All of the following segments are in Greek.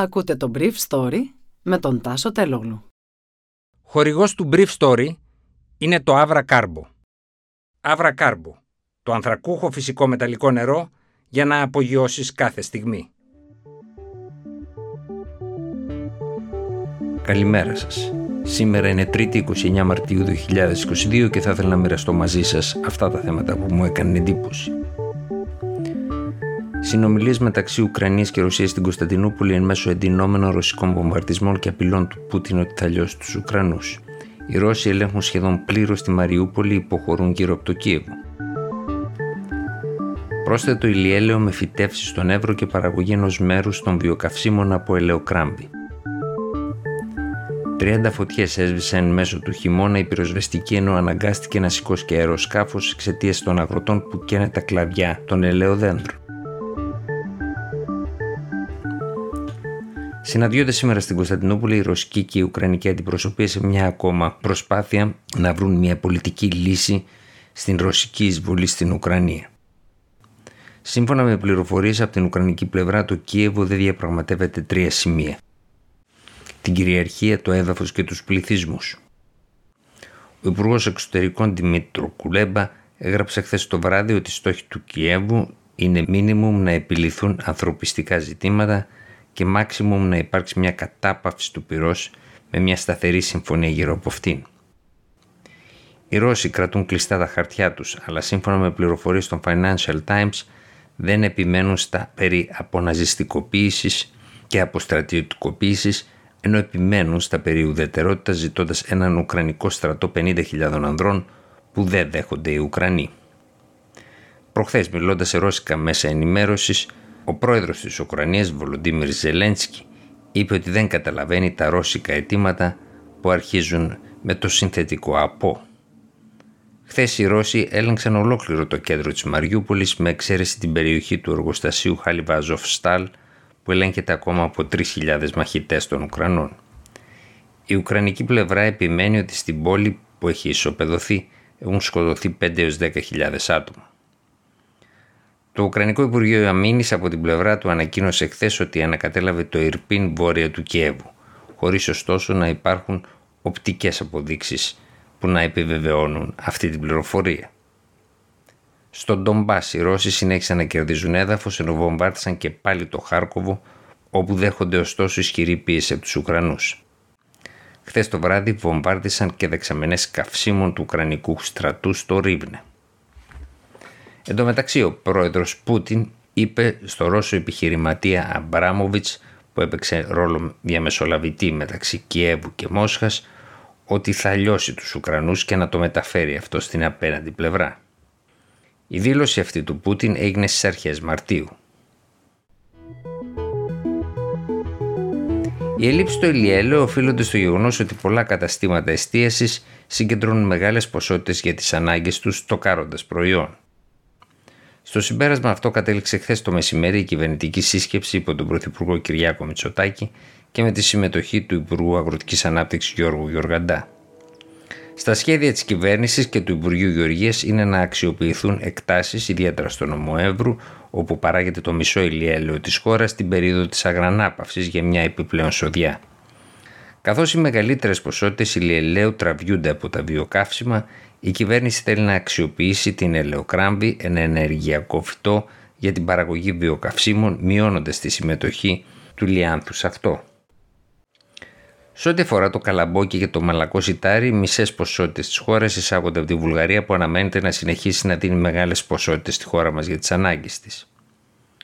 Ακούτε το Brief Story με τον Τάσο Τελόγλου. Χορηγός του Brief Story είναι το Avra Carbo. Avra Carbo, το ανθρακούχο φυσικό μεταλλικό νερό για να απογειώσεις κάθε στιγμή. Καλημέρα σας. Σήμερα είναι 3η 29 Μαρτίου 2022 και θα ήθελα να μοιραστώ μαζί σας αυτά τα θέματα που μου έκανε εντύπωση. Συνομιλίες μεταξύ Ουκρανίας και Ρωσίας στην Κωνσταντινούπολη εν μέσω εντυνόμενων ρωσικών βομβαρδισμών και απειλών του Πούτιν ότι θα λιώσει τους Ουκρανούς. Οι Ρώσοι ελέγχουν σχεδόν πλήρως τη Μαριούπολη, υποχωρούν γύρω από το Κίεβο. Πρόσθετο ηλιέλαιο με φυτεύσει στον Εύρο και παραγωγή ενός μέρους των βιοκαυσίμων από ελαιοκράμπη. 30 φωτιές έσβησαν μέσω του χειμώνα η πυροσβεστική ενώ αναγκάστηκε να σηκώσει και αεροσκάφος εξαιτίας των αγροτών που καίνε τα κλαδιά των ελαιοδέντρων. Συναντιόνται σήμερα στην Κωνσταντινούπολη η ρωσική και η ουκρανική αντιπροσωπεία σε μια ακόμα προσπάθεια να βρουν μια πολιτική λύση στην ρωσική εισβολή στην Ουκρανία. Σύμφωνα με πληροφορίες από την Ουκρανική πλευρά, το Κίεβο δεν διαπραγματεύεται τρία σημεία. Την κυριαρχία, το έδαφος και τους πληθυσμούς. Ο Υπουργός Εξωτερικών Δημήτρο Κουλέμπα έγραψε χθες το βράδυ ότι οι στόχοι του Κιέβου είναι μίνιμουμ να επιληθούν ανθρωπιστικά ζητήματα και μάξιμουμ να υπάρξει μια κατάπαυση του πυρός με μια σταθερή συμφωνία γύρω από αυτήν. Οι Ρώσοι κρατούν κλειστά τα χαρτιά τους, αλλά σύμφωνα με πληροφορίες των Financial Times δεν επιμένουν στα περί αποναζιστικοποίησης και αποστρατιωτικοποίησης, ενώ επιμένουν στα περί ουδετερότητας ζητώντας έναν Ουκρανικό στρατό 50.000 ανδρών που δεν δέχονται οι Ουκρανοί. Προχθές μιλώντας σε ρώσικα μέσα ενημέρωσης, ο πρόεδρος της Ουκρανίας, Βολοντίμιρ Ζελένσκι, είπε ότι δεν καταλαβαίνει τα ρώσικα αιτήματα που αρχίζουν με το συνθετικό «από». Χθες οι Ρώσοι έλεγξαν ολόκληρο το κέντρο της Μαριούπολης με εξαίρεση την περιοχή του εργοστασίου Χαλιβάζοφ Στάλ που ελέγχεται ακόμα από 3.000 μαχητές των Ουκρανών. Η Ουκρανική πλευρά επιμένει ότι στην πόλη που έχει ισοπεδωθεί έχουν σκοτωθεί 5 10.000 άτομα. Το Ουκρανικό Υπουργείο Αμήνης από την πλευρά του ανακοίνωσε χθες ότι ανακατέλαβε το Ιρπίν βόρεια του Κιέβου, χωρίς ωστόσο να υπάρχουν οπτικές αποδείξεις που να επιβεβαιώνουν αυτή την πληροφορία. Στον Ντομπάς οι Ρώσοι συνέχισαν να κερδίζουν έδαφος ενώ βομβάρτισαν και πάλι το Χάρκοβο, όπου δέχονται ωστόσο ισχυρή πίεση από τους Ουκρανούς. Χθες το βράδυ βομβάρτισαν και δεξαμενές καυσίμων του Ουκρανικού στρατού στο Ρίβνε. Εν τω μεταξύ, ο πρόεδρος Πούτιν είπε στο Ρώσο επιχειρηματία Αμπράμοβιτς, που έπαιξε ρόλο διαμεσολαβητή μεταξύ Κιέβου και Μόσχας, ότι θα λιώσει τους Ουκρανούς και να το μεταφέρει αυτό στην απέναντι πλευρά. Η δήλωση αυτή του Πούτιν έγινε στις αρχές Μαρτίου. Οι ελλείψει στο ηλιέλαιο οφείλονται στο γεγονός ότι πολλά καταστήματα εστίασης συγκεντρώνουν μεγάλες ποσότητες για τις ανάγκες τους στοκάροντα προϊόν. Στο συμπέρασμα αυτό κατέληξε χθες το μεσημέρι η κυβερνητική σύσκεψη υπό τον Πρωθυπουργό Κυριάκο Μητσοτάκη και με τη συμμετοχή του Υπουργού Αγροτικής Ανάπτυξης Γιώργου Γιοργαντά. Στα σχέδια της κυβέρνησης και του Υπουργείου Γεωργίας είναι να αξιοποιηθούν εκτάσεις, ιδιαίτερα στο νομό Εύρου, όπου παράγεται το μισό ηλιέλαιο της χώρας στην περίοδο της αγρανάπαυσης για μια επιπλέον σοδιά. Καθώς οι μεγαλύτερες ποσότητες ηλιελαίου τραβιούνται από τα βιοκαύσιμα, η κυβέρνηση θέλει να αξιοποιήσει την ελαιοκράμβη, ένα ενεργειακό φυτό για την παραγωγή βιοκαυσίμων, μειώνοντας τη συμμετοχή του λιάνθου σε αυτό. Σε ό,τι αφορά το καλαμπόκι και το μαλακό σιτάρι, μισές ποσότητες της χώρας εισάγονται από τη Βουλγαρία που αναμένεται να συνεχίσει να δίνει μεγάλες ποσότητες στη χώρα μας για τις ανάγκες της.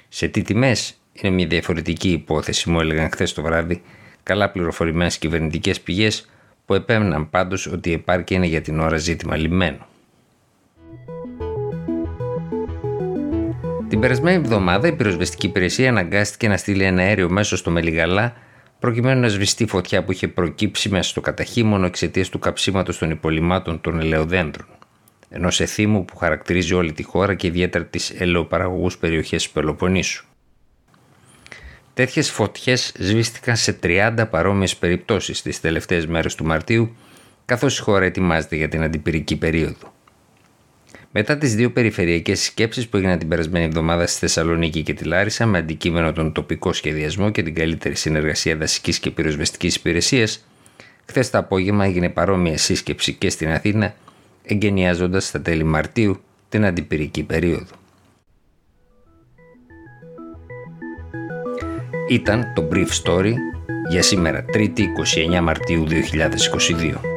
Σε τι τιμές είναι μια διαφορετική υπόθεση, μου έλεγαν χθες το βράδυ καλά πληροφορημένες κυβερνητικές πηγές που επέμεναν πάντως ότι η επάρκεια είναι για την ώρα ζήτημα λιμένου. Την περασμένη εβδομάδα η πυροσβεστική υπηρεσία αναγκάστηκε να στείλει ένα αέριο μέσω στο Μελιγαλά προκειμένου να σβηστεί φωτιά που είχε προκύψει μέσα στο καταχύμωνο εξαιτίας του καψίματος των υπολοιμάτων των ελαιοδέντρων, ενός εθήμου που χαρακτηρίζει όλη τη χώρα και ιδιαίτερα τις ελαιοπαραγωγούς περιοχές της Πελοποννήσου. Τέτοιες φωτιές σβήστηκαν σε 30 παρόμοιες περιπτώσεις τις τελευταίες μέρες του Μαρτίου, καθώς η χώρα ετοιμάζεται για την αντιπυρική περίοδο. Μετά τις δύο περιφερειακές σκέψεις που έγιναν την περασμένη εβδομάδα στη Θεσσαλονίκη και τη Λάρισα με αντικείμενο τον τοπικό σχεδιασμό και την καλύτερη συνεργασία δασικής και πυροσβεστικής υπηρεσίας, χθες το απόγευμα έγινε παρόμοια σύσκεψη και στην Αθήνα, εγκαινιάζοντας στα τέλη Μαρτίου την αντιπυρική περίοδο. Ήταν το Brief Story για σήμερα 3η 29 Μαρτίου 2022.